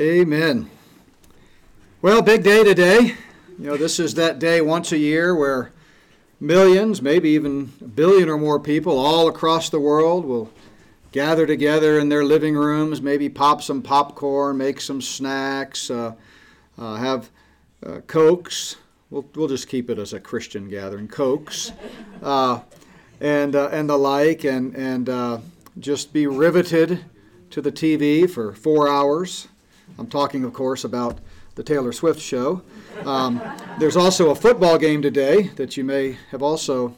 Amen. Well, big day today. You know, this is that day once a year where millions, maybe even a billion or more people all across the world will gather together in their living rooms, maybe pop some popcorn, make some snacks, uh, uh, have uh, cokes. We'll, we'll just keep it as a Christian gathering, cokes, uh, and uh, and the like, and and uh, just be riveted to the TV for four hours. I'm talking, of course, about the Taylor Swift show. Um, there's also a football game today that you may have also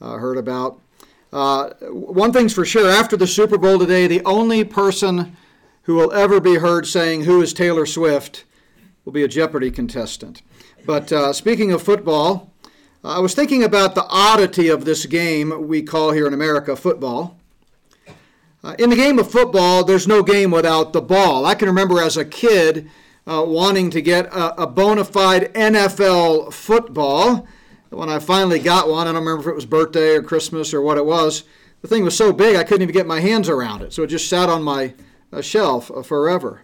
uh, heard about. Uh, one thing's for sure after the Super Bowl today, the only person who will ever be heard saying, Who is Taylor Swift? will be a Jeopardy contestant. But uh, speaking of football, I was thinking about the oddity of this game we call here in America football. Uh, in the game of football, there's no game without the ball. I can remember as a kid uh, wanting to get a, a bona fide NFL football. When I finally got one, I don't remember if it was birthday or Christmas or what it was. The thing was so big I couldn't even get my hands around it, so it just sat on my uh, shelf uh, forever.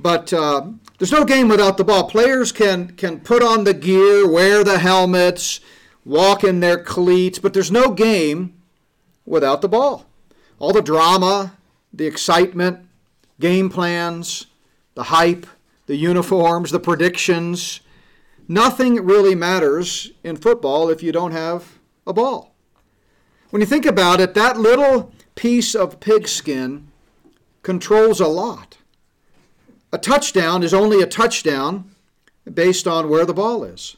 But uh, there's no game without the ball. Players can can put on the gear, wear the helmets, walk in their cleats, but there's no game without the ball all the drama, the excitement, game plans, the hype, the uniforms, the predictions. Nothing really matters in football if you don't have a ball. When you think about it, that little piece of pigskin controls a lot. A touchdown is only a touchdown based on where the ball is.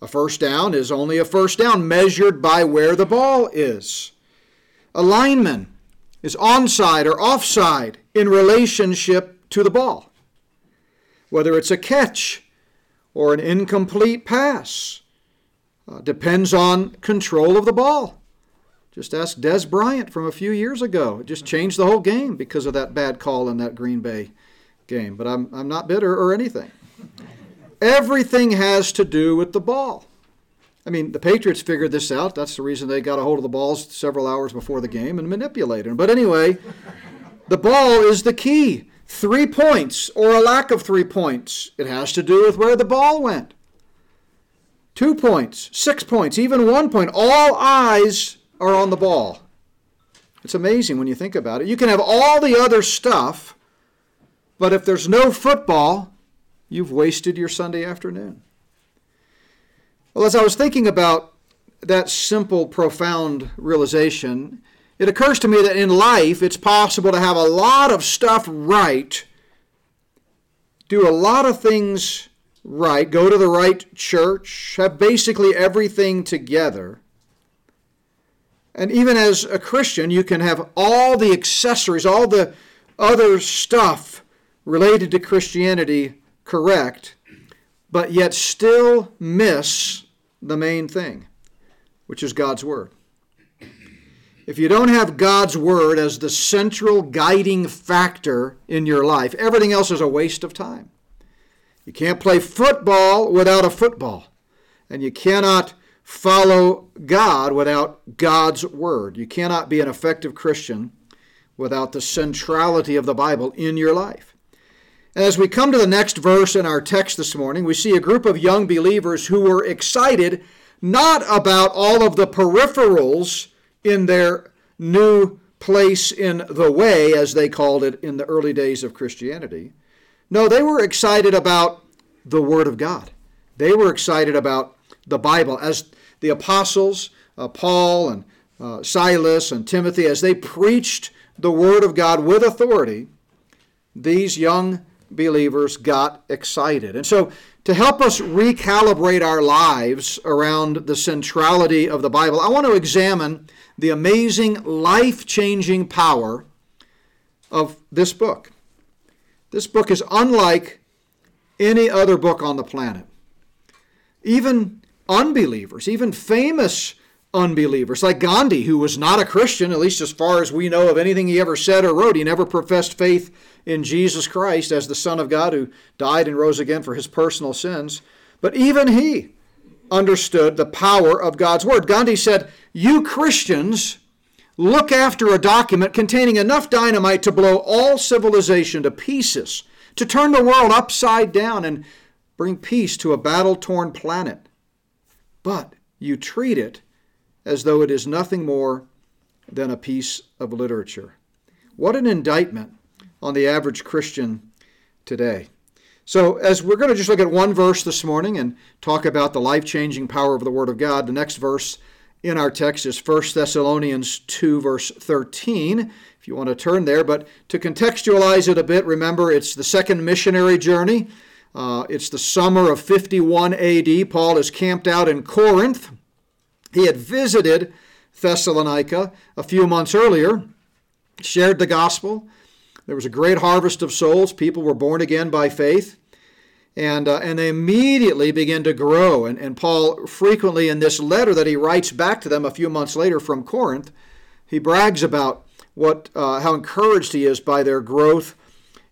A first down is only a first down measured by where the ball is. A lineman is onside or offside in relationship to the ball. Whether it's a catch or an incomplete pass uh, depends on control of the ball. Just ask Dez Bryant from a few years ago. It just changed the whole game because of that bad call in that Green Bay game. But I'm, I'm not bitter or anything. Everything has to do with the ball. I mean, the Patriots figured this out. That's the reason they got a hold of the balls several hours before the game and manipulated them. But anyway, the ball is the key. Three points or a lack of three points. It has to do with where the ball went. Two points, six points, even one point. All eyes are on the ball. It's amazing when you think about it. You can have all the other stuff, but if there's no football, you've wasted your Sunday afternoon. Well, as I was thinking about that simple, profound realization, it occurs to me that in life it's possible to have a lot of stuff right, do a lot of things right, go to the right church, have basically everything together. And even as a Christian, you can have all the accessories, all the other stuff related to Christianity correct, but yet still miss the main thing, which is God's Word. If you don't have God's Word as the central guiding factor in your life, everything else is a waste of time. You can't play football without a football, and you cannot follow God without God's Word. You cannot be an effective Christian without the centrality of the Bible in your life. As we come to the next verse in our text this morning, we see a group of young believers who were excited not about all of the peripherals in their new place in the way, as they called it in the early days of Christianity. No, they were excited about the Word of God. They were excited about the Bible. As the apostles, uh, Paul and uh, Silas and Timothy, as they preached the Word of God with authority, these young believers got excited. And so, to help us recalibrate our lives around the centrality of the Bible, I want to examine the amazing, life changing power of this book. This book is unlike any other book on the planet. Even unbelievers, even famous unbelievers, like Gandhi, who was not a Christian, at least as far as we know of anything he ever said or wrote. He never professed faith in Jesus Christ as the Son of God who died and rose again for his personal sins. But even he understood the power of God's Word. Gandhi said, You Christians look after a document containing enough dynamite to blow all civilization to pieces, to turn the world upside down and bring peace to a battle torn planet. But you treat it as though it is nothing more than a piece of literature. What an indictment on the average Christian today. So, as we're going to just look at one verse this morning and talk about the life changing power of the Word of God, the next verse in our text is 1 Thessalonians 2, verse 13, if you want to turn there. But to contextualize it a bit, remember it's the second missionary journey. Uh, it's the summer of 51 AD. Paul is camped out in Corinth. He had visited Thessalonica a few months earlier, shared the gospel. There was a great harvest of souls. People were born again by faith. And, uh, and they immediately begin to grow. And, and Paul, frequently in this letter that he writes back to them a few months later from Corinth, he brags about what, uh, how encouraged he is by their growth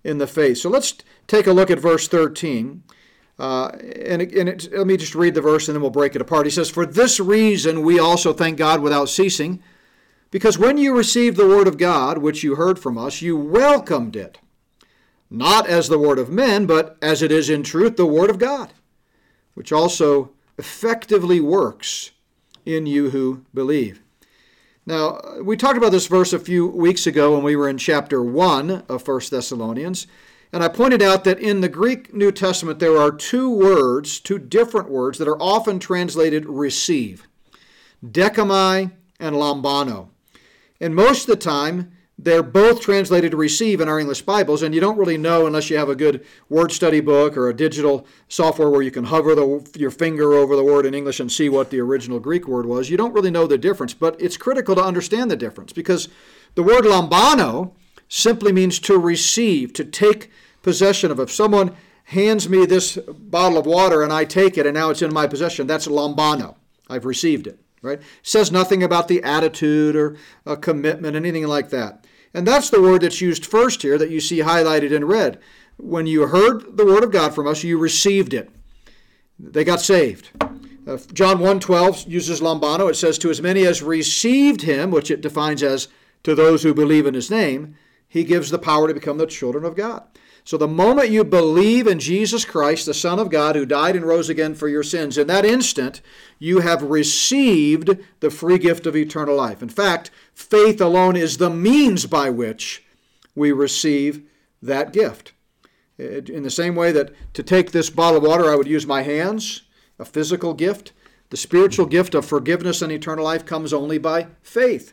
in the faith. So let's take a look at verse 13. Uh, and and it, let me just read the verse and then we'll break it apart. He says, For this reason we also thank God without ceasing because when you received the word of God, which you heard from us, you welcomed it, not as the word of men, but as it is in truth the word of God, which also effectively works in you who believe. Now, we talked about this verse a few weeks ago when we were in chapter 1 of 1 Thessalonians, and I pointed out that in the Greek New Testament there are two words, two different words, that are often translated receive dechomai and lambano. And most of the time, they're both translated receive in our English Bibles, and you don't really know unless you have a good word study book or a digital software where you can hover the, your finger over the word in English and see what the original Greek word was. You don't really know the difference, but it's critical to understand the difference because the word lambano simply means to receive, to take possession of. If someone hands me this bottle of water and I take it and now it's in my possession, that's lambano. I've received it right? It says nothing about the attitude or a commitment, anything like that. And that's the word that's used first here that you see highlighted in red. When you heard the word of God from us, you received it. They got saved. Uh, John 1:12 uses lambano. It says to as many as received him, which it defines as to those who believe in his name, he gives the power to become the children of God. So the moment you believe in Jesus Christ, the Son of God, who died and rose again for your sins, in that instant, you have received the free gift of eternal life. In fact, faith alone is the means by which we receive that gift. Uh, in the same way that to take this bottle of water, I would use my hands, a physical gift. The spiritual gift of forgiveness and eternal life comes only by faith.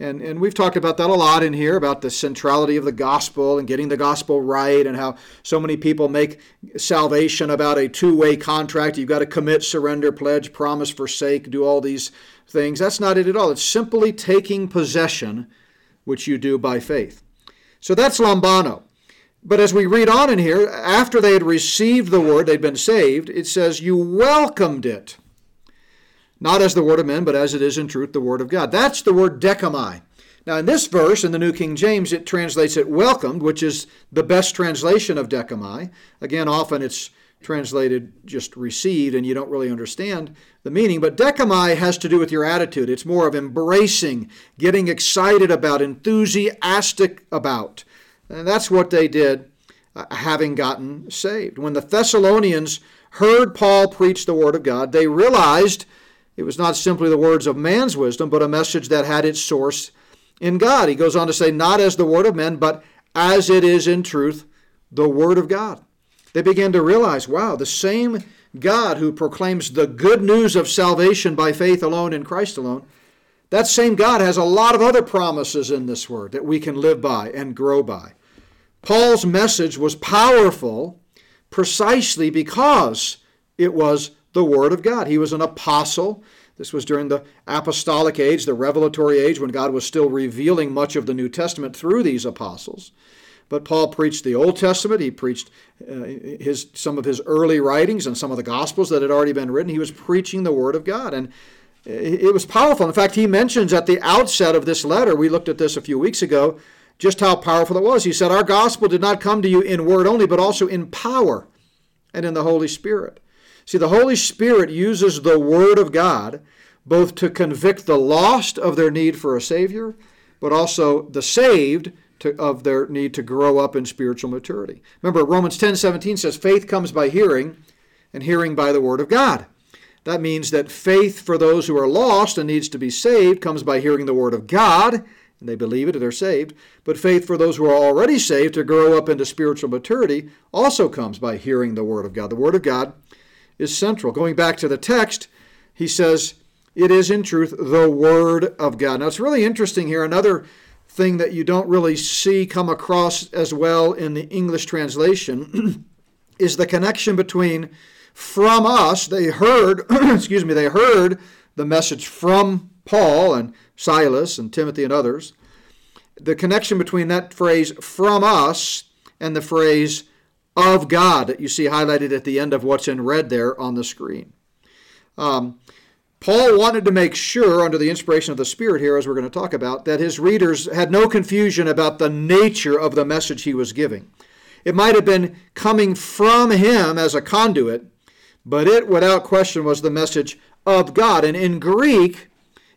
And, and we've talked about that a lot in here about the centrality of the gospel and getting the gospel right, and how so many people make salvation about a two way contract. You've got to commit, surrender, pledge, promise, forsake, do all these things. That's not it at all. It's simply taking possession, which you do by faith. So that's lambano. But as we read on in here, after they had received the word, they'd been saved, it says, You welcomed it not as the word of men, but as it is in truth the word of God. That's the word dechomai. Now, in this verse, in the New King James, it translates it welcomed, which is the best translation of dechomai. Again, often it's translated just received, and you don't really understand the meaning. But dechomai has to do with your attitude. It's more of embracing, getting excited about, enthusiastic about. And that's what they did, uh, having gotten saved. When the Thessalonians heard Paul preach the Word of God, they realized it was not simply the words of man's wisdom, but a message that had its source in God. He goes on to say, not as the word of men, but as it is in truth the word of God. They began to realize, wow, the same God who proclaims the good news of salvation by faith alone in Christ alone, that same God has a lot of other promises in this word that we can live by and grow by. Paul's message was powerful precisely because it was the Word of God. He was an apostle. This was during the apostolic age, the revelatory age, when God was still revealing much of the New Testament through these apostles. But Paul preached the Old Testament. He preached uh, his, some of his early writings and some of the Gospels that had already been written. He was preaching the Word of God. And it was powerful. In fact, he mentions at the outset of this letter, we looked at this a few weeks ago, just how powerful it was. He said, Our gospel did not come to you in word only, but also in power and in the Holy Spirit. See, the Holy Spirit uses the Word of God both to convict the lost of their need for a Savior, but also the saved to, of their need to grow up in spiritual maturity. Remember, Romans 10 17 says, faith comes by hearing, and hearing by the Word of God. That means that faith for those who are lost and needs to be saved comes by hearing the Word of God, and they believe it and they're saved. But faith for those who are already saved to grow up into spiritual maturity also comes by hearing the Word of God. The Word of God is central. Going back to the text, he says, It is in truth the Word of God. Now it's really interesting here. Another thing that you don't really see come across as well in the English translation is the connection between from us. They heard, excuse me, they heard the message from Paul and Silas and Timothy and others. The connection between that phrase from us and the phrase of God that you see highlighted at the end of what's in red there on the screen. Um, Paul wanted to make sure, under the inspiration of the Spirit here, as we're going to talk about, that his readers had no confusion about the nature of the message he was giving. It might have been coming from him as a conduit, but it, without question, was the message of God. And in Greek,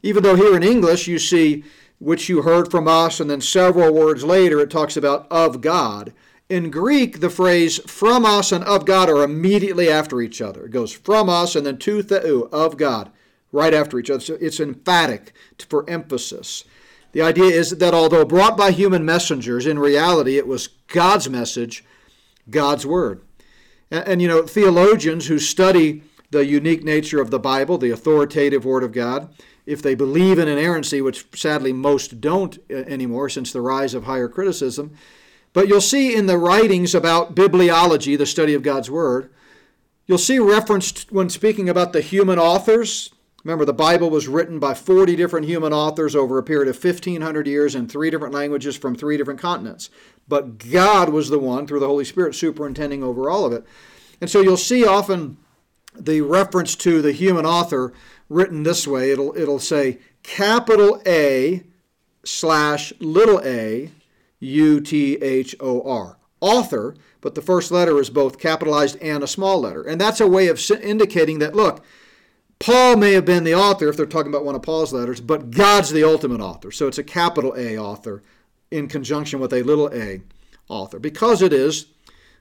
even though here in English you see which you heard from us, and then several words later it talks about of God. In Greek, the phrase from us and of God are immediately after each other. It goes from us and then to theou, of God, right after each other. So it's emphatic for emphasis. The idea is that although brought by human messengers, in reality it was God's message, God's word. And, and, you know, theologians who study the unique nature of the Bible, the authoritative word of God, if they believe in inerrancy, which sadly most don't uh, anymore since the rise of higher criticism, but you'll see in the writings about bibliology, the study of God's word, you'll see referenced when speaking about the human authors, Remember, the Bible was written by 40 different human authors over a period of 1,500 years in three different languages from three different continents. But God was the one, through the Holy Spirit, superintending over all of it. And so you'll see often the reference to the human author written this way it'll, it'll say capital A slash little a U T H O R. Author, but the first letter is both capitalized and a small letter. And that's a way of indicating that, look, Paul may have been the author if they're talking about one of Paul's letters, but God's the ultimate author. So it's a capital A author in conjunction with a little a author because it is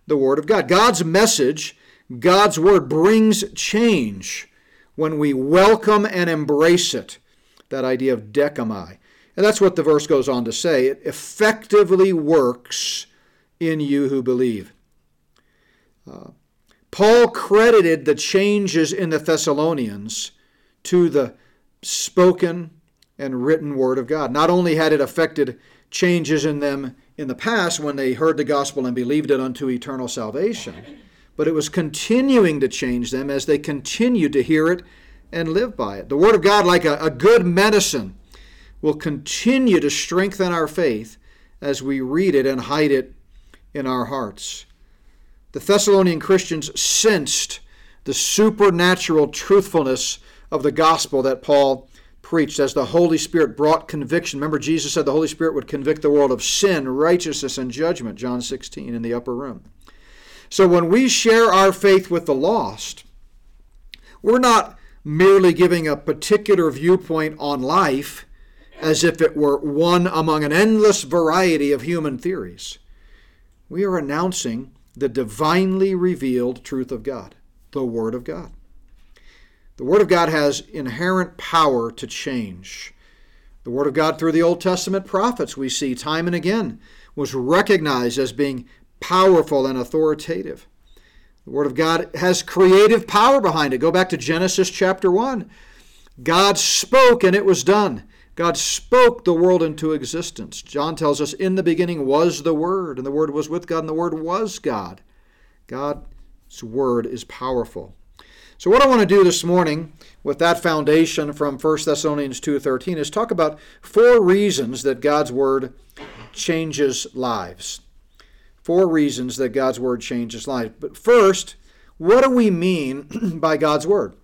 the Word of God. God's message, God's Word brings change when we welcome and embrace it. That idea of dechomai. And that's what the verse goes on to say. It effectively works in you who believe. Uh, Paul credited the changes in the Thessalonians to the spoken and written word of God. Not only had it affected changes in them in the past when they heard the gospel and believed it unto eternal salvation, but it was continuing to change them as they continued to hear it and live by it. The Word of God, like a, a good medicine, will continue to strengthen our faith as we read it and hide it in our hearts. The Thessalonian Christians sensed the supernatural truthfulness of the gospel that Paul preached as the Holy Spirit brought conviction. Remember, Jesus said the Holy Spirit would convict the world of sin, righteousness, and judgment, John 16 in the upper room. So when we share our faith with the lost, we're not merely giving a particular viewpoint on life as if it were one among an endless variety of human theories. We are announcing the divinely revealed truth of God, the Word of God. The Word of God has inherent power to change. The Word of God through the Old Testament prophets, we see time and again, was recognized as being powerful and authoritative. The Word of God has creative power behind it. Go back to Genesis chapter 1. God spoke and it was done. God spoke the world into existence. John tells us, In the beginning was the Word, and the Word was with God, and the Word was God. God's Word is powerful. So what I want to do this morning with that foundation from 1 Thessalonians 2:13 is talk about four reasons that God's word changes lives. Four reasons that God's word changes lives. But first, what do we mean by God's word?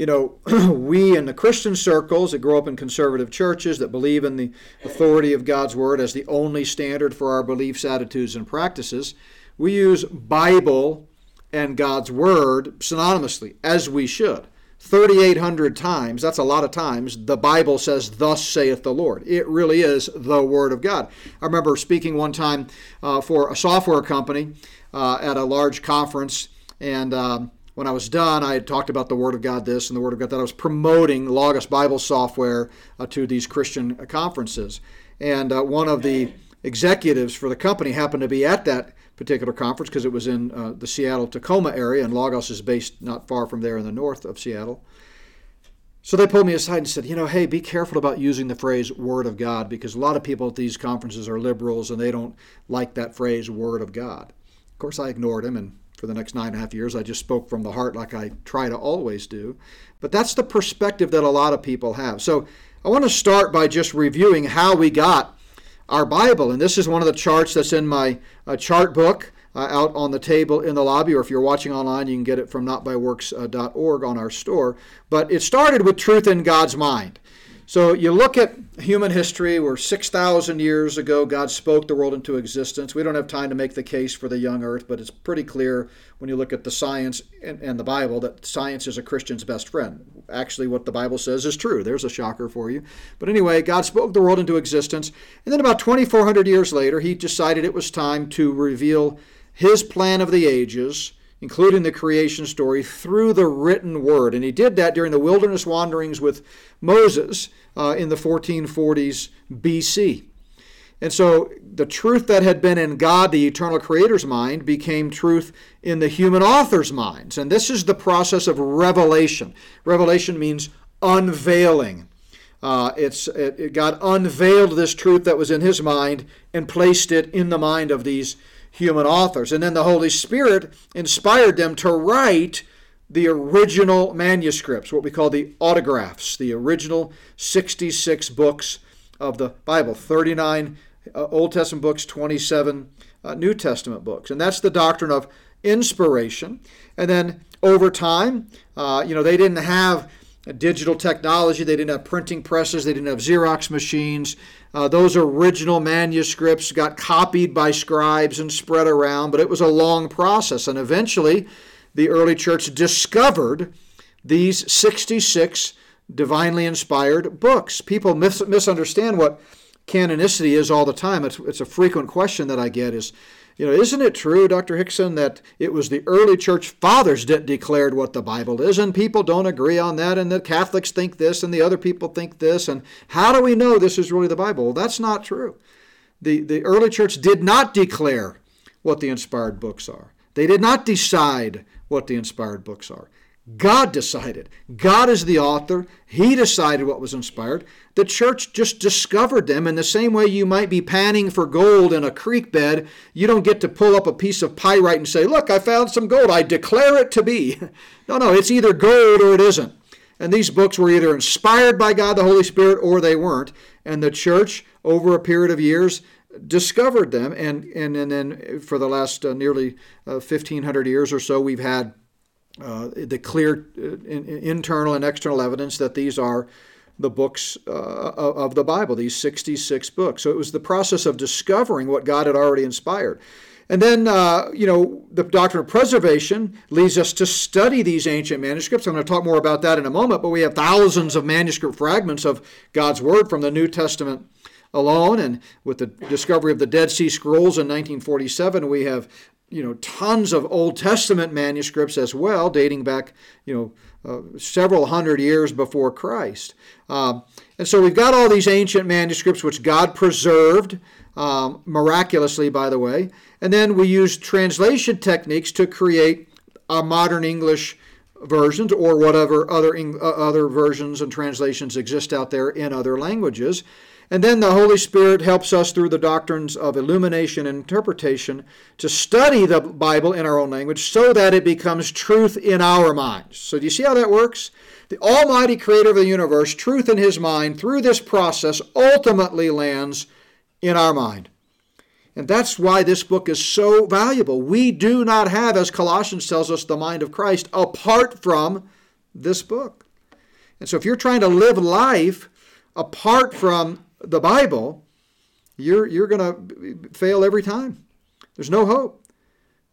You know, we in the Christian circles that grow up in conservative churches that believe in the authority of God's Word as the only standard for our beliefs, attitudes, and practices, we use Bible and God's Word synonymously, as we should. 3,800 times, that's a lot of times, the Bible says, Thus saith the Lord. It really is the Word of God. I remember speaking one time uh, for a software company uh, at a large conference, and um, when I was done, I had talked about the Word of God this and the Word of God that. I was promoting Logos Bible software uh, to these Christian conferences. And uh, one of the executives for the company happened to be at that particular conference because it was in uh, the Seattle Tacoma area, and Logos is based not far from there in the north of Seattle. So they pulled me aside and said, you know, hey, be careful about using the phrase Word of God because a lot of people at these conferences are liberals and they don't like that phrase Word of God. Of course, I ignored him, and for the next nine and a half years, I just spoke from the heart like I try to always do. But that's the perspective that a lot of people have. So I want to start by just reviewing how we got our Bible. And this is one of the charts that's in my uh, chart book uh, out on the table in the lobby, or if you're watching online, you can get it from notbyworks.org on our store. But it started with truth in God's mind. So you look at human history, where 6,000 years ago God spoke the world into existence. We don't have time to make the case for the young earth, but it's pretty clear when you look at the science and, and, the Bible that science is a Christian's best friend. Actually, what the Bible says is true. There's a shocker for you. But anyway, God spoke the world into existence. And then about 2,400 years later, he decided it was time to reveal his plan of the ages including the creation story, through the written word. And he did that during the wilderness wanderings with Moses uh, in the 1440s BC. And so the truth that had been in God, the eternal creator's mind, became truth in the human author's minds. And this is the process of revelation. Revelation means unveiling. Uh, it's it, it, God unveiled this truth that was in his mind and placed it in the mind of these human authors. And then the Holy Spirit inspired them to write the original manuscripts, what we call the autographs, the original 66 books of the Bible 39 uh, Old Testament books, 27 uh, New Testament books. And that's the doctrine of inspiration. And then over time, uh, you know, they didn't have digital technology, they didn't have printing presses, they didn't have Xerox machines. Uh, those original manuscripts got copied by scribes and spread around, but it was a long process. And eventually, the early church discovered these 66 divinely inspired books. People mis- misunderstand what canonicity is all the time. It's, it's a frequent question that I get is, you know, isn't it true, Dr. Hixson, that it was the early church fathers that declared what the Bible is, and people don't agree on that, and the Catholics think this, and the other people think this, and how do we know this is really the Bible? Well, that's not true. The, the early church did not declare what the inspired books are. They did not decide what the inspired books are. God decided. God is the author. He decided what was inspired. The church just discovered them in the same way you might be panning for gold in a creek bed. You don't get to pull up a piece of pyrite and say, Look, I found some gold. I declare it to be. No, no, it's either gold or it isn't. And these books were either inspired by God the Holy Spirit or they weren't. And the church, over a period of years, discovered them. And, and, and then for the last uh, nearly uh, 1,500 years or so, we've had uh, the clear uh, in, internal and external evidence that these are the books uh, of the Bible, these 66 books. So it was the process of discovering what God had already inspired. And then, uh, you know, the doctrine of preservation leads us to study these ancient manuscripts. I'm going to talk more about that in a moment, but we have thousands of manuscript fragments of God's Word from the New Testament alone. And with the discovery of the Dead Sea Scrolls in 1947, we have you know tons of Old Testament manuscripts as well, dating back you know uh, several hundred years before Christ. Um, and so we've got all these ancient manuscripts which God preserved um, miraculously, by the way. And then we use translation techniques to create a modern English versions or whatever other uh, other versions and translations exist out there in other languages. And then the Holy Spirit helps us through the doctrines of illumination and interpretation to study the Bible in our own language so that it becomes truth in our minds. So, do you see how that works? The Almighty Creator of the universe, truth in His mind, through this process, ultimately lands in our mind. And that's why this book is so valuable. We do not have, as Colossians tells us, the mind of Christ apart from this book. And so, if you're trying to live life apart from the Bible, you're, you're going to fail every time. There's no hope.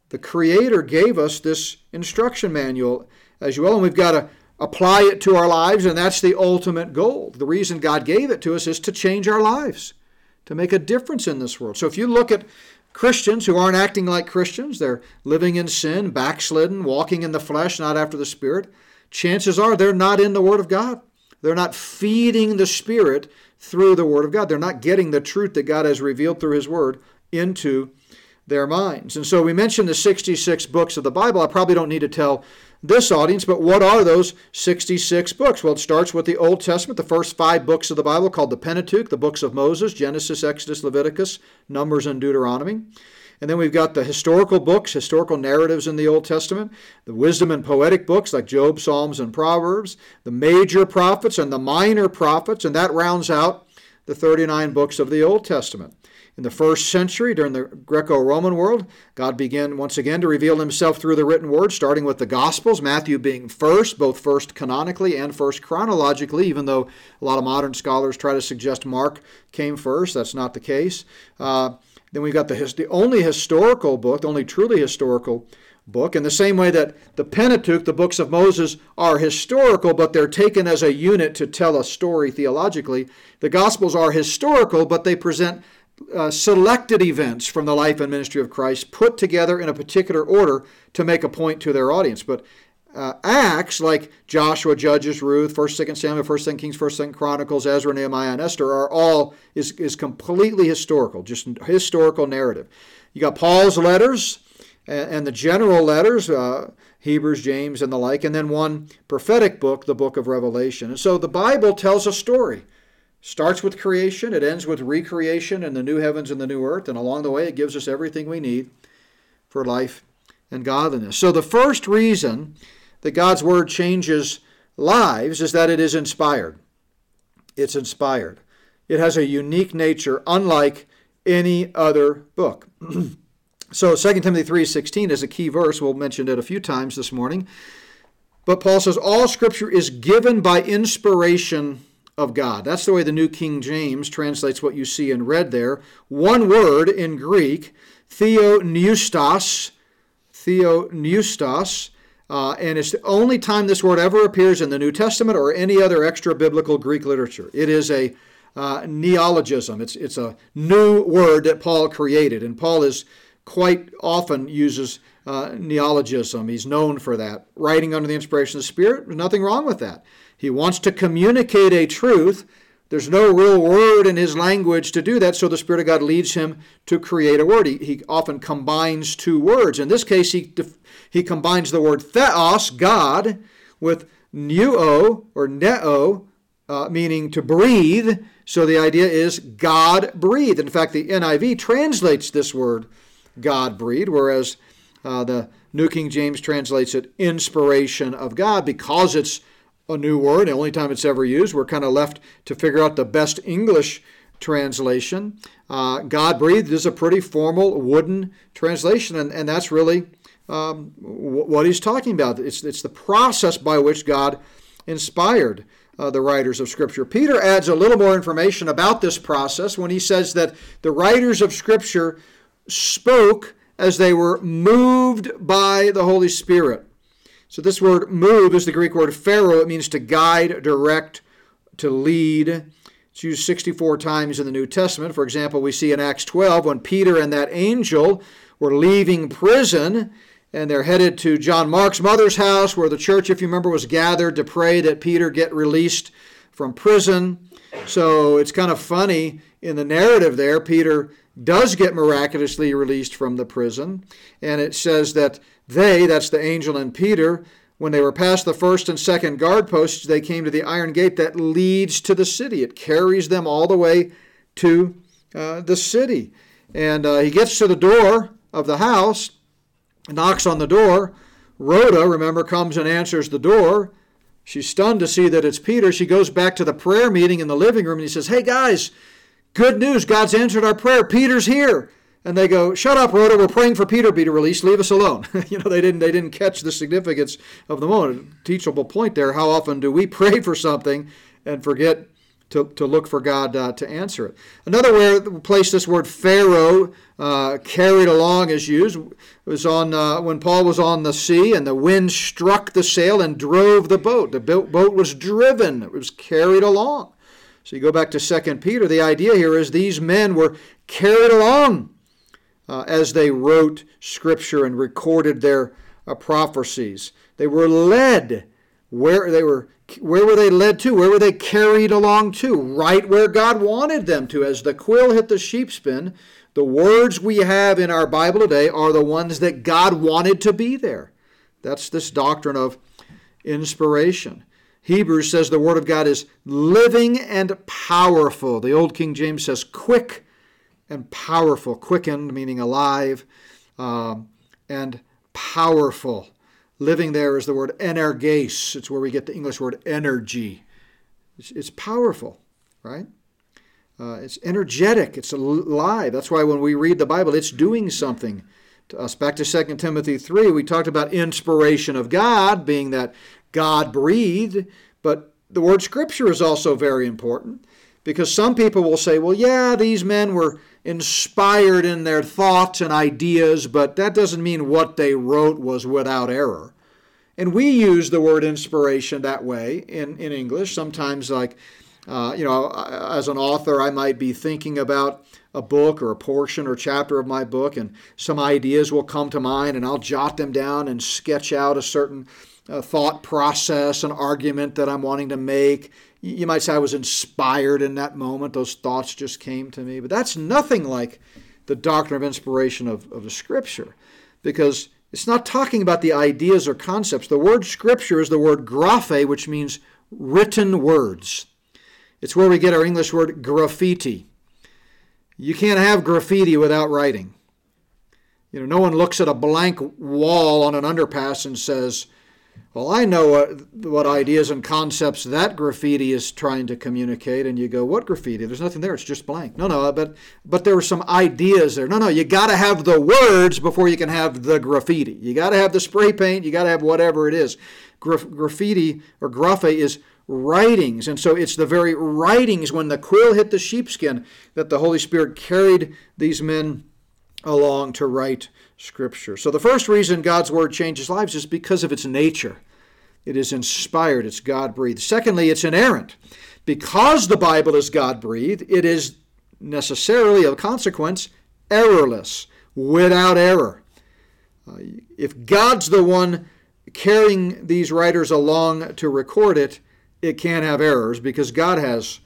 The Creator gave us this instruction manual, as you will, and we've got to apply it to our lives, and that's the ultimate goal. The reason God gave it to us is to change our lives, to make a difference in this world. So if you look at Christians who aren't acting like Christians, they're living in sin, backslidden, walking in the flesh, not after the Spirit, chances are they're not in the Word of God. They're not feeding the Spirit through the Word of God. They're not getting the truth that God has revealed through His Word into their minds. And so we mentioned the 66 books of the Bible. I probably don't need to tell this audience, but what are those 66 books? Well, it starts with the Old Testament, the first five books of the Bible called the Pentateuch, the books of Moses, Genesis, Exodus, Leviticus, Numbers, and Deuteronomy. And then we've got the historical books, historical narratives in the Old Testament, the wisdom and poetic books like Job, Psalms, and Proverbs, the major prophets and the minor prophets, and that rounds out the 39 books of the Old Testament. In the first century, during the Greco Roman world, God began once again to reveal himself through the written word, starting with the Gospels, Matthew being first, both first canonically and first chronologically, even though a lot of modern scholars try to suggest Mark came first. That's not the case. Uh, then we've got the, the only historical book, the only truly historical book, in the same way that the Pentateuch, the books of Moses, are historical, but they're taken as a unit to tell a story theologically. The Gospels are historical, but they present uh, selected events from the life and ministry of Christ put together in a particular order to make a point to their audience. But uh, Acts, like Joshua, Judges, Ruth, 1st, 2nd Samuel, 1st, 2nd Kings, 1st, 2nd Chronicles, Ezra, Nehemiah, and Esther, are all is, is completely historical, just historical narrative. You got Paul's letters and, and the general letters, uh, Hebrews, James, and the like, and then one prophetic book, the book of Revelation. And so the Bible tells a story. Starts with creation, it ends with recreation and the new heavens and the new earth, and along the way it gives us everything we need for life and godliness. So the first reason that God's word changes lives is that it is inspired. It's inspired. It has a unique nature unlike any other book. so 2 Timothy 3:16 is a key verse. We'll mention it a few times this morning. But Paul says all scripture is given by inspiration of God. That's the way the New King James translates what you see in red there. One word in Greek, theopneustos, theopneustos, uh, and it's the only time this word ever appears in the New Testament or any other extra biblical Greek literature. It is a uh, neologism. It's it's a new word that Paul created, and Paul is quite often uses uh, neologism. He's known for that. Writing under the inspiration of the Spirit, nothing wrong with that. He wants to communicate a truth. There's no real word in his language to do that, so the Spirit of God leads him to create a word. He, he often combines two words. In this case, he, he combines the word theos, God, with pneuo or neo, uh, meaning to breathe. So the idea is God breathed. In fact, the NIV translates this word God breathed, whereas uh, the New King James translates it inspiration of God because it's a new word, the only time it's ever used. We're kind of left to figure out the best English translation. Uh, God breathed is a pretty formal wooden translation, and, and that's really um, what he's talking about. It's, it's the process by which God inspired uh, the writers of Scripture. Peter adds a little more information about this process when he says that the writers of Scripture spoke as they were moved by the Holy Spirit. So this word move is the Greek word phero. It means to guide, direct, to lead. It's used 64 times in the New Testament. For example, we see in Acts 12 when Peter and that angel were leaving prison and they're headed to John Mark's mother's house where the church, if you remember, was gathered to pray that Peter get released from prison. So it's kind of funny in the narrative there. Peter does get miraculously released from the prison. And it says that they, that's the angel and Peter, when they were past the first and second guard posts, they came to the iron gate that leads to the city. It carries them all the way to uh, the city. And uh, he gets to the door of the house, knocks on the door. Rhoda, remember, comes and answers the door. She's stunned to see that it's Peter. She goes back to the prayer meeting in the living room and he says, Hey guys, Good news, God's answered our prayer. Peter's here. And they go, "Shut up, Rhoda. We're praying for Peter to be released. Leave us alone." you know, they didn't they didn't catch the significance of the moment. Teachable point there. How often do we pray for something and forget to, to look for God uh, to answer it. Another place this word Phero uh, carried along is used was on uh, when Paul was on the sea and the wind struck the sail and drove the boat. The boat was driven; it was carried along. So you go back to Second Peter. The idea here is these men were carried along uh, as they wrote Scripture and recorded their uh, prophecies. They were led where they were where were they led to? Where were they carried along to? Right where God wanted them to. As the quill hit the sheepskin, the words we have in our Bible today are the ones that God wanted to be there. That's this doctrine of inspiration. Hebrews says the Word of God is living and powerful. The Old King James says quick and powerful. Quickened, meaning alive, um, and powerful. Living there is the word energes. It's where we get the English word energy. It's, it's powerful, right? Uh, it's energetic. It's alive. That's why when we read the Bible, it's doing something to us. Back to 2 Timothy 3, we talked about inspiration of God, being that God breathed, but the word scripture is also very important because some people will say, well, yeah, these men were inspired in their thoughts and ideas, but that doesn't mean what they wrote was without error. And we use the word inspiration that way in, in English. Sometimes, like, uh, you know, as an author, I might be thinking about a book or a portion or chapter of my book, and some ideas will come to mind, and I'll jot them down and sketch out a certain uh, thought process, an argument that I'm wanting to make you might say I was inspired in that moment. Those thoughts just came to me. But that's nothing like the doctrine of inspiration of, of the Scripture because it's not talking about the ideas or concepts. The word Scripture is the word graphe, which means written words. It's where we get our English word graffiti. You can't have graffiti without writing. You know, no one looks at a blank wall on an underpass and says, well, I know what, what ideas and concepts that graffiti is trying to communicate, and you go, what graffiti? There's nothing there. It's just blank. No, no, but but there were some ideas there. No, no, you got to have the words before you can have the graffiti. You got to have the spray paint. You got to have whatever it is. Graf- graffiti or graphe is writings, and so it's the very writings when the quill hit the sheepskin that the Holy Spirit carried these men along to write Scripture. So the first reason God's Word changes lives is because of its nature. It is inspired, it's God breathed. Secondly, it's inerrant. Because the Bible is God breathed, it is necessarily, of consequence, errorless, without error. Uh, if God's the one carrying these writers along to record it, it can't have errors because God has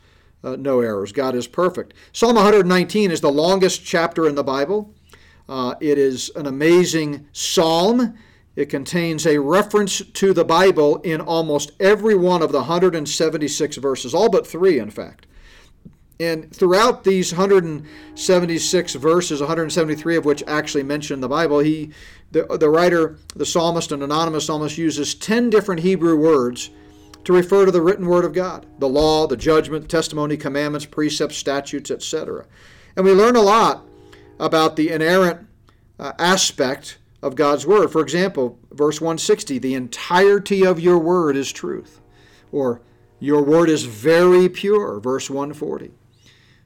uh, no errors. God is perfect. Psalm 119 is the longest chapter in the Bible. Uh, it is an amazing psalm. It contains a reference to the Bible in almost every one of the 176 verses, all but three, in fact. And throughout these 176 verses, 173 of which actually mention the Bible, he, the, the writer, the psalmist, an anonymous psalmist, uses 10 different Hebrew words to refer to the written word of God the law, the judgment, testimony, commandments, precepts, statutes, etc. And we learn a lot about the inerrant uh, aspect of God's word. For example, verse 160 the entirety of your word is truth. Or your word is very pure, verse 140.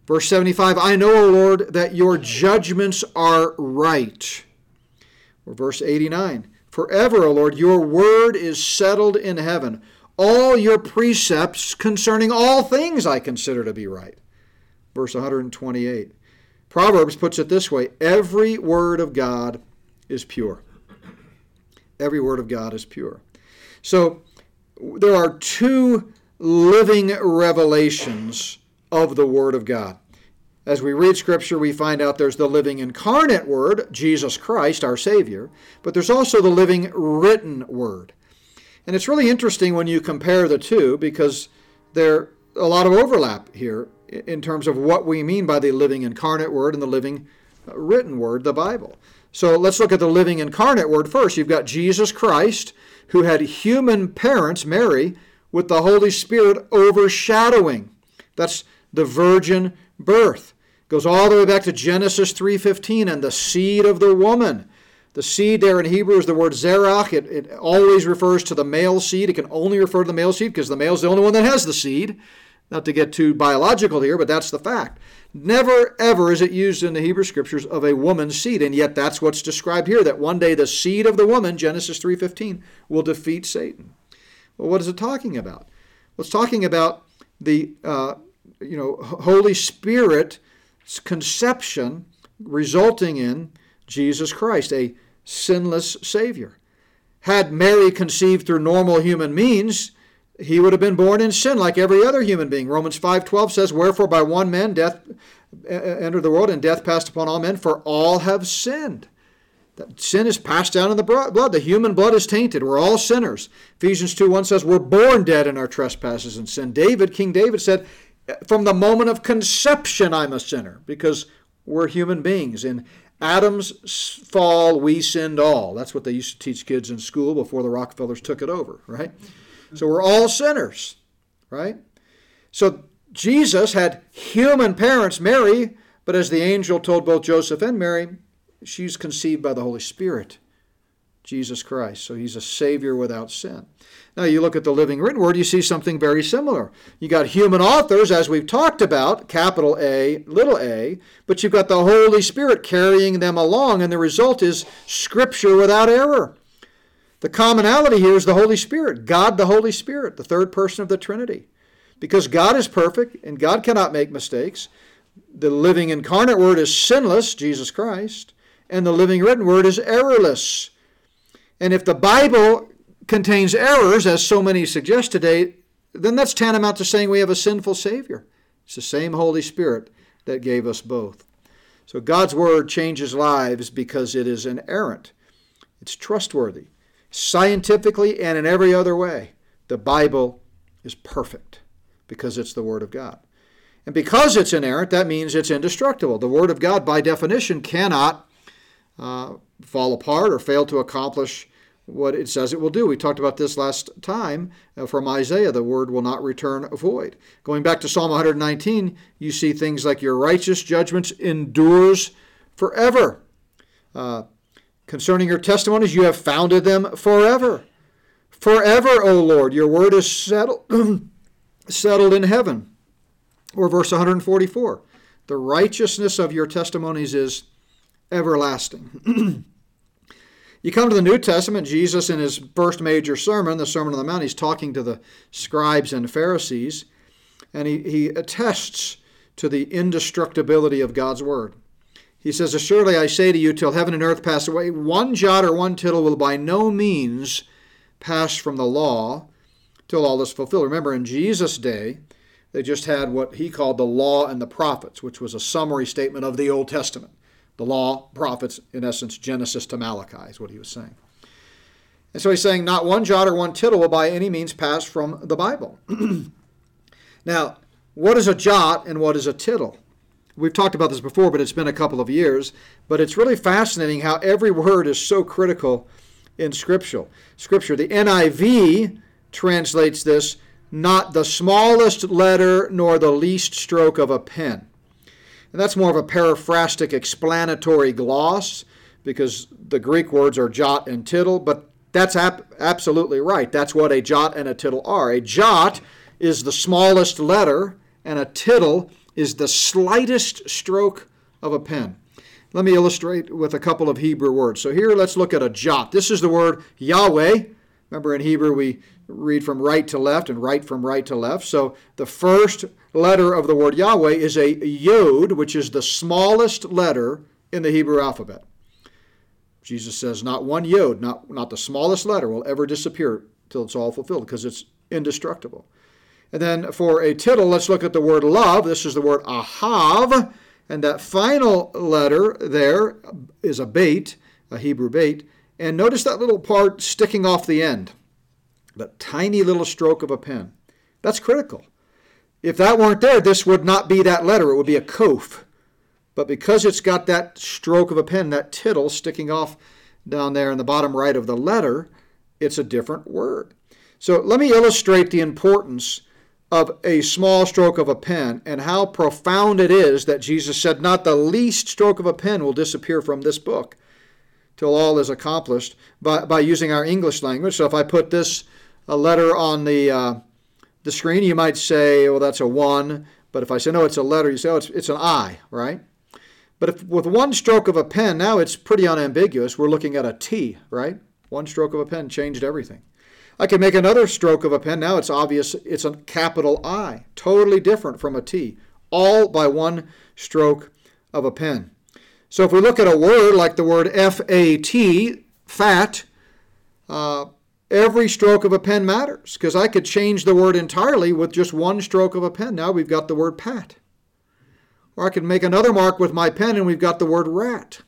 Verse 75 I know, O Lord, that your judgments are right. Or verse 89 Forever, O Lord, your word is settled in heaven. All your precepts concerning all things I consider to be right. Verse 128. Proverbs puts it this way every word of God is pure. Every word of God is pure. So there are two living revelations of the Word of God. As we read Scripture, we find out there's the living incarnate Word, Jesus Christ, our Savior, but there's also the living written Word. And it's really interesting when you compare the two because there are a lot of overlap here in terms of what we mean by the living incarnate Word and the living uh, written Word, the Bible. So let's look at the living incarnate word first. You've got Jesus Christ, who had human parents, Mary, with the Holy Spirit overshadowing. That's the virgin birth. Goes all the way back to Genesis 3:15 and the seed of the woman. The seed there in Hebrew is the word zerach. It, it always refers to the male seed. It can only refer to the male seed because the male is the only one that has the seed. Not to get too biological here, but that's the fact. Never ever is it used in the Hebrew scriptures of a woman's seed, and yet that's what's described here that one day the seed of the woman, Genesis 3:15, will defeat Satan. Well, what is it talking about? Well, it's talking about the uh, you know Holy Spirit's conception resulting in Jesus Christ, a sinless Savior. Had Mary conceived through normal human means, he would have been born in sin like every other human being. Romans 5:12 says, "Wherefore by one man death entered the world and death passed upon all men, for all have sinned." That sin is passed down in the blood. The human blood is tainted. We're all sinners. Ephesians 2:1 says, "We're born dead in our trespasses and sin." David, King David said, "From the moment of conception I'm a sinner," because we're human beings. In Adam's fall, we sinned all. That's what they used to teach kids in school before the Rockefellers took it over, right? So we're all sinners, right? So Jesus had human parents, Mary, but as the angel told both Joseph and Mary, she's conceived by the Holy Spirit, Jesus Christ. So he's a Savior without sin. Now you look at the Living Written Word, you see something very similar. You got human authors, as we've talked about, capital A, little a, but you've got the Holy Spirit carrying them along, and the result is Scripture without error. The commonality here is the Holy Spirit, God the Holy Spirit, the third person of the Trinity. Because God is perfect and God cannot make mistakes, the living incarnate Word is sinless, Jesus Christ, and the living written Word is errorless. And if the Bible contains errors, as so many suggest today, then that's tantamount to saying we have a sinful Savior. It's the same Holy Spirit that gave us both. So God's Word changes lives because it is inerrant, it's trustworthy scientifically and in every other way, the Bible is perfect because it's the Word of God. And because it's inerrant, that means it's indestructible. The Word of God, by definition, cannot uh, fall apart or fail to accomplish what it says it will do. We talked about this last time uh, from Isaiah. The Word will not return void. Going back to Psalm 119, you see things like your righteous judgments endures forever. Uh, Concerning your testimonies, you have founded them forever. Forever, O Lord, your word is settled, settled in heaven. Or verse 144 the righteousness of your testimonies is everlasting. you come to the New Testament, Jesus, in his first major sermon, the Sermon on the Mount, he's talking to the scribes and Pharisees, and he, he attests to the indestructibility of God's Word. He says, Assuredly I say to you, till heaven and earth pass away, one jot or one tittle will by no means pass from the law till all is fulfilled. Remember, in Jesus' day, they just had what he called the law and the prophets, which was a summary statement of the Old Testament. The law, prophets, in essence, Genesis to Malachi is what he was saying. And so he's saying, not one jot or one tittle will by any means pass from the Bible. now, what is a jot and what is a tittle? We've talked about this before, but it's been a couple of years. But it's really fascinating how every word is so critical in Scripture. Scripture. The NIV translates this not the smallest letter nor the least stroke of a pen. And that's more of a paraphrastic explanatory gloss because the Greek words are jot and tittle, but that's ap- absolutely right. That's what a jot and a tittle are. A jot is the smallest letter, and a tittle is the slightest stroke of a pen. Let me illustrate with a couple of Hebrew words. So here let's look at a jot. This is the word Yahweh. Remember in Hebrew we read from right to left and right from right to left. So the first letter of the word Yahweh is a yod, which is the smallest letter in the Hebrew alphabet. Jesus says not one yod, not, not the smallest letter, will ever disappear till it's all fulfilled because it's indestructible. And then for a tittle, let's look at the word love. This is the word ahav. And that final letter there is a bait, a Hebrew bait. And notice that little part sticking off the end, that tiny little stroke of a pen. That's critical. If that weren't there, this would not be that letter. It would be a kof. But because it's got that stroke of a pen, that tittle sticking off down there in the bottom right of the letter, it's a different word. So let me illustrate the importance of a small stroke of a pen and how profound it is that Jesus said, Not the least stroke of a pen will disappear from this book till all is accomplished by, by using our English language. So if I put this a letter on the, uh, the screen, you might say, well, that's a 1. But if I say, no, it's a letter, you say, oh, it's, it's an I, right? But if, with one stroke of a pen, now it's pretty unambiguous. We're looking at a T, right? One stroke of a pen changed everything. I can make another stroke of a pen. Now it's obvious it's a capital I, totally different from a T, all by one stroke of a pen. So if we look at a word like the word F-A-T, fat, uh, every stroke of a pen matters because I could change the word entirely with just one stroke of a pen. Now we've got the word pat. Or I could make another mark with my pen and we've got the word rat.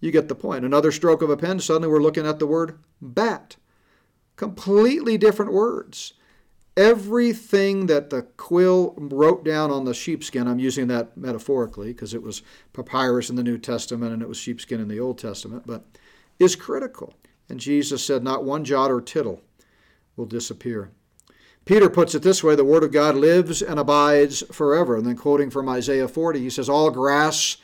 You get the point. Another stroke of a pen, suddenly we're looking at the word bat. Completely different words. Everything that the quill wrote down on the sheepskin, I'm using that metaphorically because it was papyrus in the New Testament and it was sheepskin in the Old Testament, but is critical. And Jesus said, Not one jot or tittle will disappear. Peter puts it this way the Word of God lives and abides forever. And then, quoting from Isaiah 40, he says, All grass,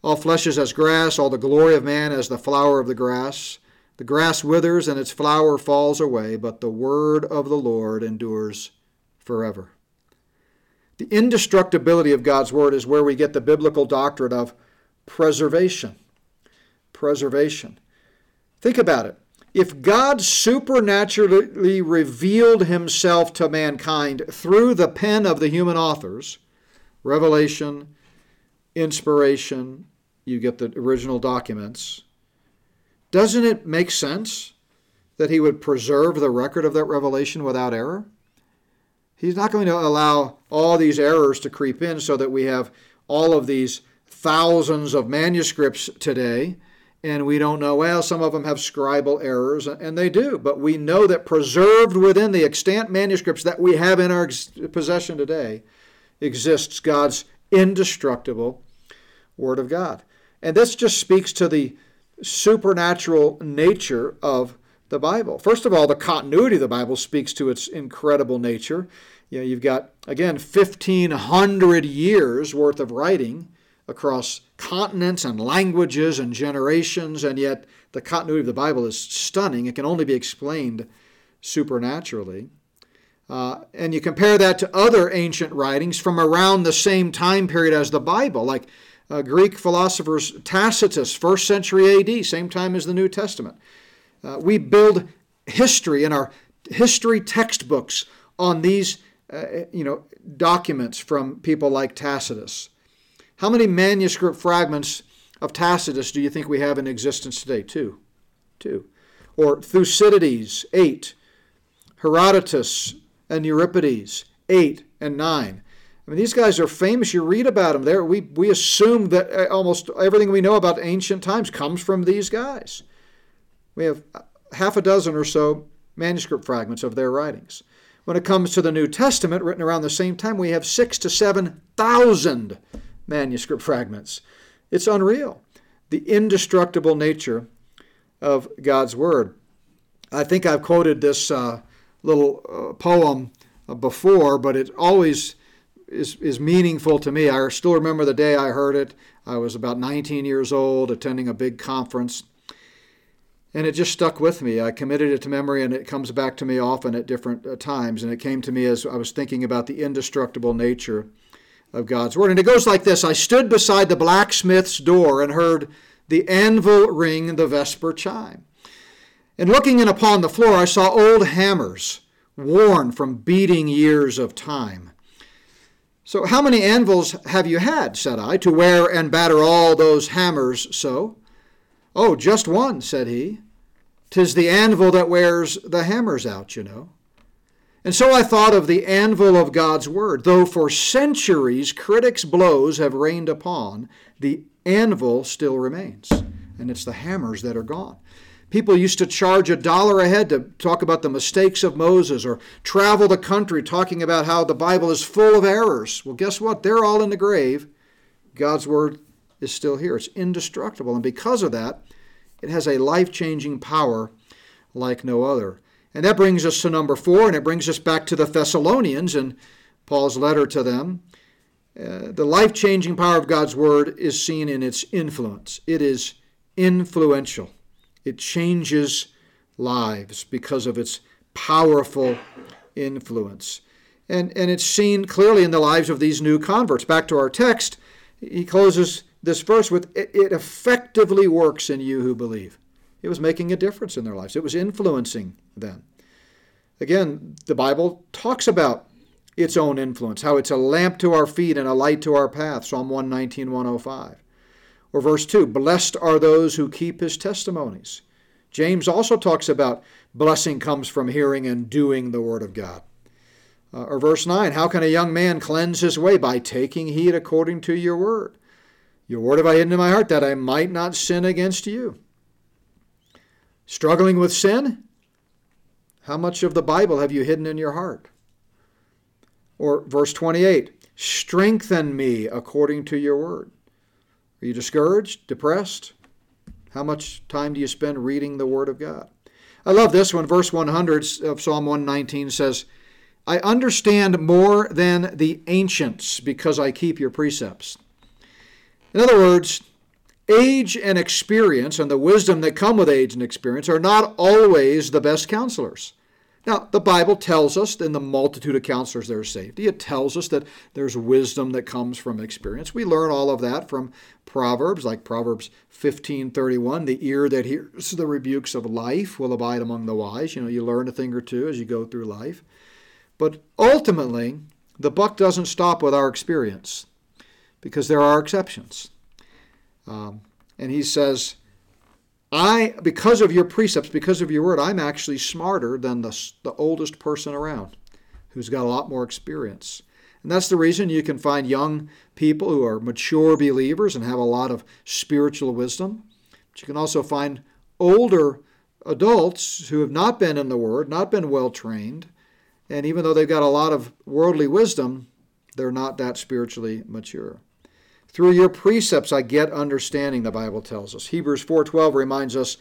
all flesh is as grass, all the glory of man as the flower of the grass. The grass withers and its flower falls away, but the word of the Lord endures forever. The indestructibility of God's word is where we get the biblical doctrine of preservation. Preservation. Think about it. If God supernaturally revealed himself to mankind through the pen of the human authors, revelation, inspiration, you get the original documents, doesn't it make sense that he would preserve the record of that revelation without error? He's not going to allow all these errors to creep in so that we have all of these thousands of manuscripts today and we don't know well some of them have scribal errors and they do but we know that preserved within the extant manuscripts that we have in our possession today exists god's indestructible word of god and this just speaks to the supernatural nature of the Bible. First of all, the continuity of the Bible speaks to its incredible nature. You know, you've got, again, 1,500 years worth of writing across continents and languages and generations, and yet the continuity of the Bible is stunning. It can only be explained supernaturally. Uh, and you compare that to other ancient writings from around the same time period as the Bible, like uh, Greek philosophers Tacitus, first century AD, same time as the New Testament. Uh, we build history in our history textbooks on these uh, you know, documents from people like Tacitus. How many manuscript fragments of Tacitus do you think we have in existence today? Two. Two. Or Thucydides, eight. Herodotus and Euripides, eight and nine. I mean, these guys are famous. You read about them. There, we we assume that uh, almost everything we know about ancient times comes from these guys. We have half a dozen or so manuscript fragments of their writings. When it comes to the New Testament, written around the same time, we have six to seven thousand manuscript fragments. It's unreal. The indestructible nature of God's Word. I think I've quoted this uh, little uh, poem uh, before, but it always is, is meaningful to me. I still remember the day I heard it. I was about 19 years old, attending a big conference, and it just stuck with me. I committed it to memory, and it comes back to me often at different uh, times. And it came to me as I was thinking about the indestructible nature of God's Word. And it goes like this I stood beside the blacksmith's door and heard the anvil ring the vesper chime. And looking in upon the floor, I saw old hammers, worn from beating years of time. So, how many anvils have you had, said I, to wear and batter all those hammers so? Oh, just one, said he. Tis the anvil that wears the hammers out, you know. And so I thought of the anvil of God's Word. Though for centuries critics' blows have rained upon, the anvil still remains. And it's the hammers that are gone. People used to charge a dollar a head to talk about the mistakes of Moses or travel the country talking about how the Bible is full of errors. Well, guess what? They're all in the grave. God's Word is still here. It's indestructible. And because of that, it has a life changing power like no other. And that brings us to number four, and it brings us back to the Thessalonians and Paul's letter to them. Uh, the life changing power of God's Word is seen in its influence, it is influential. It changes lives because of its powerful influence. And, and it's seen clearly in the lives of these new converts. Back to our text, he closes this verse with it effectively works in you who believe. It was making a difference in their lives, it was influencing them. Again, the Bible talks about its own influence, how it's a lamp to our feet and a light to our path, Psalm 119, 105. Or verse 2 Blessed are those who keep his testimonies. James also talks about blessing comes from hearing and doing the word of God. Uh, or verse 9 How can a young man cleanse his way? By taking heed according to your word. Your word have I hidden in my heart that I might not sin against you. Struggling with sin? How much of the Bible have you hidden in your heart? Or verse 28 Strengthen me according to your word. Are you discouraged, depressed? How much time do you spend reading the word of God? I love this one. Verse 100 of Psalm 119 says, I understand more than the ancients because I keep your precepts. In other words, age and experience and the wisdom that come with age and experience are not always the best counselors. Now, the Bible tells us in the multitude of counselors there is safety. It tells us that there's wisdom that comes from experience. We learn all of that from Proverbs, like Proverbs 15:31, the ear that hears the rebukes of life will abide among the wise. You know, you learn a thing or two as you go through life. But ultimately, the buck doesn't stop with our experience because there are exceptions. Um, and he says, I, because of your precepts, because of your word, I'm actually smarter than the, the oldest person around who's got a lot more experience. And that's the reason you can find young people who are mature believers and have a lot of spiritual wisdom. But you can also find older adults who have not been in the Word, not been well trained, and even though they've got a lot of worldly wisdom, they're not that spiritually mature. Through your precepts I get understanding, the Bible tells us. Hebrews 4:12 reminds us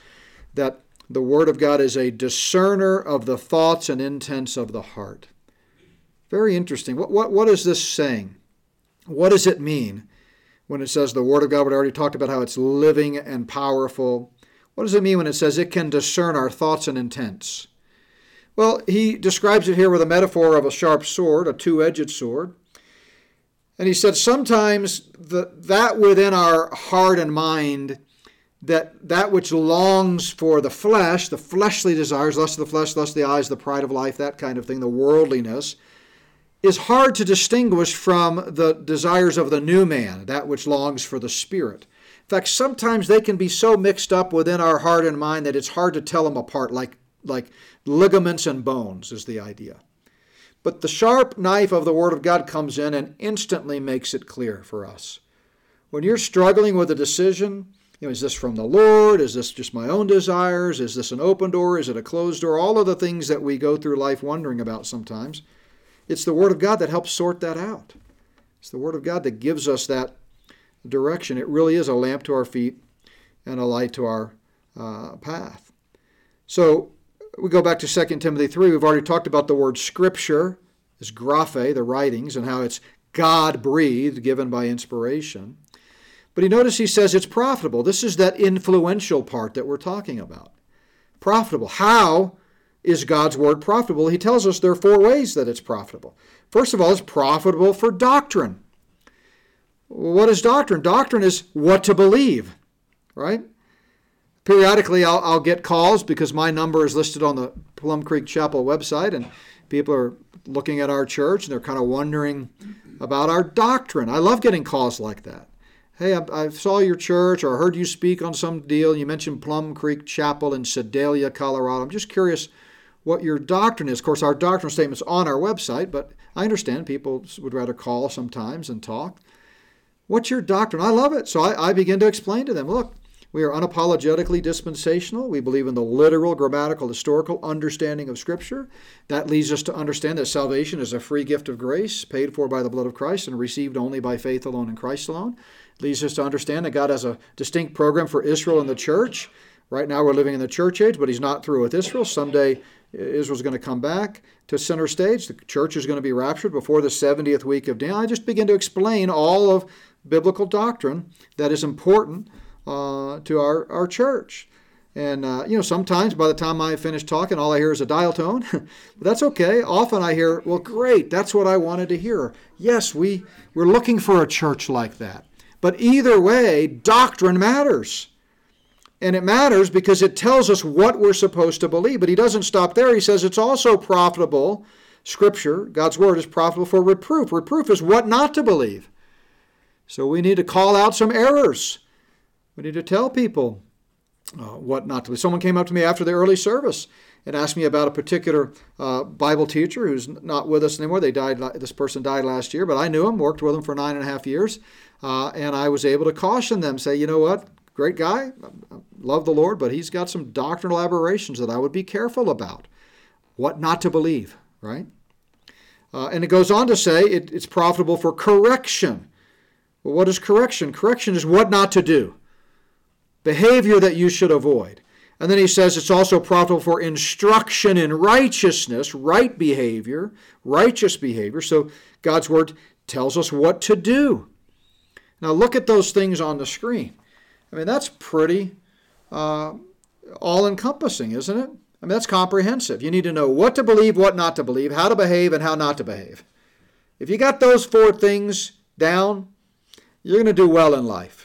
that the word of God is a discerner of the thoughts and intents of the heart. Very interesting. What, what, what is this saying? What does it mean when it says the word of God? We already talked about how it's living and powerful. What does it mean when it says it can discern our thoughts and intents? Well, he describes it here with a metaphor of a sharp sword, a two edged sword. And he said sometimes the, that within our heart and mind, that that which longs for the flesh, the fleshly desires, lust of the flesh, lust of the eyes, the pride of life, that kind of thing, the worldliness, is hard to distinguish from the desires of the new man, that which longs for the spirit. In fact, sometimes they can be so mixed up within our heart and mind that it's hard to tell them apart, like, like ligaments and bones, is the idea. But the sharp knife of the Word of God comes in and instantly makes it clear for us. When you're struggling with a decision, you know, is this from the Lord? Is this just my own desires? Is this an open door? Is it a closed door? All of the things that we go through life wondering about sometimes. It's the Word of God that helps sort that out. It's the Word of God that gives us that direction. It really is a lamp to our feet and a light to our uh, path. So we go back to 2 Timothy 3. We've already talked about the word scripture, is graphe, the writings, and how it's God breathed, given by inspiration. But he notice he says it's profitable. This is that influential part that we're talking about. Profitable. How is God's word profitable? He tells us there are four ways that it's profitable. First of all, it's profitable for doctrine. What is doctrine? Doctrine is what to believe, right? Periodically I'll, I'll, get calls because my number is listed on the Plum Creek Chapel website, and people are looking at our church and they're kind of wondering about our doctrine. I love getting calls like that. Hey, I, I saw your church or I heard you speak on some deal. You mentioned Plum Creek Chapel in Sedalia, Colorado. I'm just curious what your doctrine is. Of course, our doctrinal statement's on our website, but I understand people would rather call sometimes and talk. What's your doctrine? I love it. So I, I begin to explain to them look, we are unapologetically dispensational. We believe in the literal, grammatical, historical understanding of Scripture. That leads us to understand that salvation is a free gift of grace, paid for by the blood of Christ and received only by faith alone in Christ alone. It leads us to understand that God has a distinct program for Israel and the church. Right now we're living in the church age, but He's not through with Israel. Someday uh, Israel's going to come back to center stage. The church is going to be raptured before the 70th week of Daniel. I just begin to explain all of biblical doctrine that is important uh, to our, our church. And, uh, you know, sometimes by the time I finish talking, all I hear is a dial tone. but that's okay. Often I hear, well, great, that's what I wanted to hear. Yes, we, we're looking for a church like that. But either way, doctrine matters. And it matters because it tells us what we're supposed to believe. But he doesn't stop there. He says it's also profitable. Scripture, God's word, is profitable for reproof. Reproof is what not to believe. So we need to call out some errors. We need to tell people uh, what not to believe. Someone came up to me after the early service and asked me about a particular uh, Bible teacher who's not with us anymore. They died. This person died last year, but I knew him, worked with him for nine and a half years, uh, and I was able to caution them, say, you know what, great guy, love the Lord, but he's got some doctrinal aberrations that I would be careful about. What not to believe, right? Uh, and it goes on to say it, it's profitable for correction. Well, what is correction? Correction is what not to do, behavior that you should avoid. And then he says it's also profitable for instruction in righteousness, right behavior, righteous behavior. So God's word tells us what to do. Now look at those things on the screen. I mean, that's pretty uh, all encompassing, isn't it? I mean, that's comprehensive. You need to know what to believe, what not to believe, how to behave, and how not to behave. If you got those four things down, you're going to do well in life.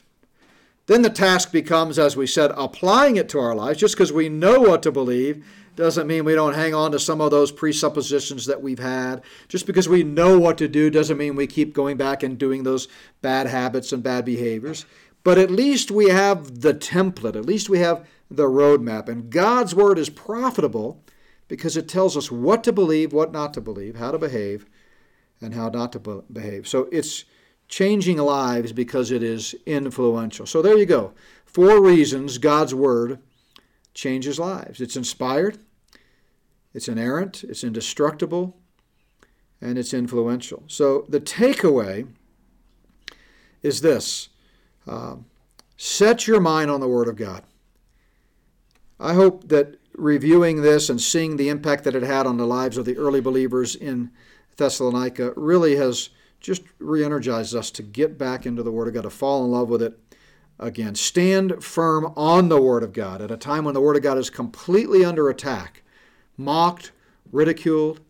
Then the task becomes, as we said, applying it to our lives. Just because we know what to believe doesn't mean we don't hang on to some of those presuppositions that we've had. Just because we know what to do doesn't mean we keep going back and doing those bad habits and bad behaviors. But at least we have the template, at least we have the roadmap. And God's Word is profitable because it tells us what to believe, what not to believe, how to behave, and how not to behave. So it's changing lives because it is influential. So there you go. Four reasons God's Word changes lives it's inspired, it's inerrant, it's indestructible, and it's influential. So the takeaway is this uh, set your mind on the Word of God. I hope that reviewing this and seeing the impact that it had on the lives of the early believers in Thessalonica really has just re energized us to get back into the Word of God, to fall in love with it again. Stand firm on the Word of God at a time when the Word of God is completely under attack, mocked, ridiculed.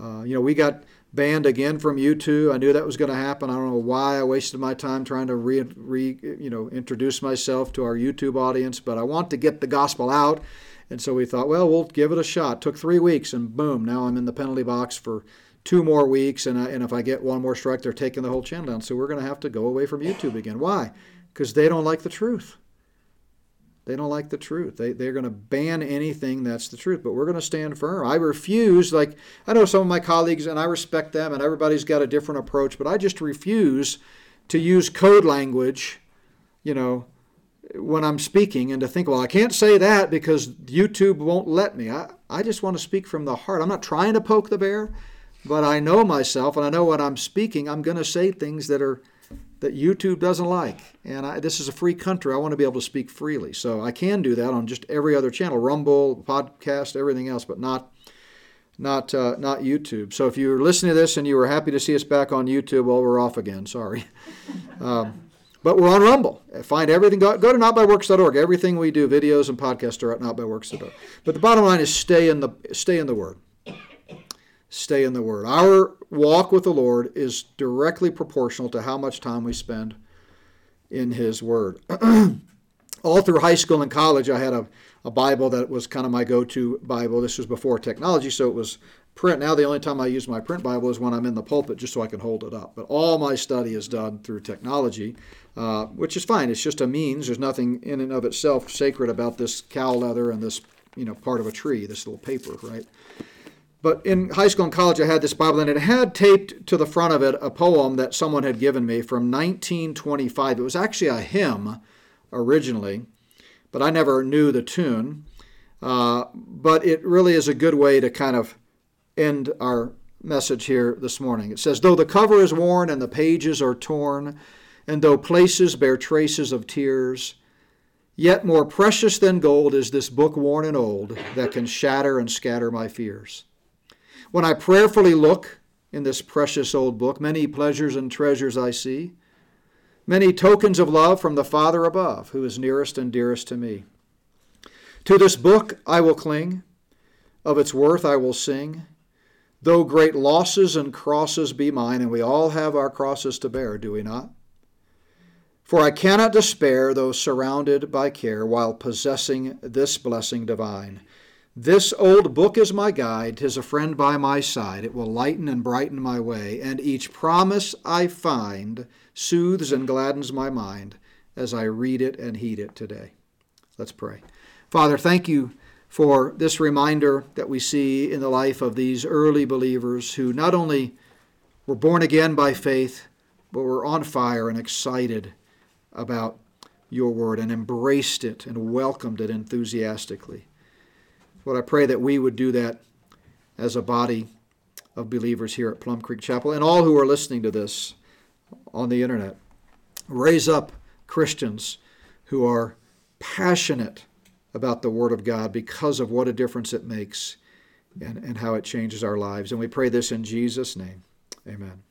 Uh, you know, we got banned again from YouTube. I knew that was going to happen. I don't know why I wasted my time trying to re, re, you know introduce myself to our YouTube audience, but I want to get the gospel out. And so we thought, well, we'll give it a shot. Took three weeks, and boom, now I'm in the penalty box for two more weeks. And, I, and if I get one more strike, they're taking the whole channel down. So we're going to have to go away from YouTube again. Why? Because they don't like the truth. They don't like the truth. They, they're going to ban anything that's the truth, but we're going to stand firm. I refuse, like, I know some of my colleagues, and I respect them, and everybody's got a different approach, but I just refuse to use code language, you know, when I'm speaking and to think, well, I can't say that because YouTube won't let me. I, I just want to speak from the heart. I'm not trying to poke the bear, but I know myself and I know what I'm speaking, I'm going to say things that are that YouTube doesn't like. And I, this is a free country. I want to be able to speak freely. So I can do that on just every other channel, Rumble, podcast, everything else, but not not uh, not YouTube. So if you're listening to this and you were happy to see us back on YouTube, well, we're off again. Sorry. Um, but we're on Rumble. Find everything. Go, go to notbyworks.org. Everything we do, videos and podcasts, are at notbyworks.org. But the bottom line is stay in the stay in the Word stay in the Word. Our walk with the Lord is directly proportional to how much time we spend in His Word. All through high school and college, I had a, a Bible that was kind of my go to Bible. This was before technology, so it was print. Now, the only time I use my print Bible is when I'm in the pulpit just so I can hold it up. But all my study is done through technology, uh, which is fine. It's just a means. There's nothing in and of itself sacred about this cow leather and this you know part of a tree, this little paper, right? But in high school and college, I had this Bible, and it had taped to the front of it a poem that someone had given me from 1925. It was actually a hymn originally, but I never knew the tune. Uh, but it really is a good way to kind of end our message here this morning. It says, Though the cover is worn and the pages are torn, and though places bear traces of tears, yet more precious than gold is this book worn and old that can shatter and scatter my fears. When I prayerfully look in this precious old book, many pleasures and treasures I see, many tokens of love from the Father above, who is nearest and dearest to me. To this book I will cling, of its worth I will sing. Though great losses and crosses be mine, and we all have our crosses to bear, do we not? For I cannot despair, though surrounded by care, while possessing this blessing divine. This old book is my guide, tis a friend by my side. It will lighten and brighten my way, and each promise I find soothes and gladdens my mind as I read it and heed it today. Let's pray. Father, thank you for this reminder that we see in the life of these early believers who not only were born again by faith, but were on fire and excited about your word and embraced it and welcomed it enthusiastically. Lord, I pray that we would do that as a body of believers here at Plum Creek Chapel and all who are listening to this on the internet. Raise up Christians who are passionate about the Word of God because of what a difference it makes and, and how it changes our lives. And we pray this in Jesus' name. Amen.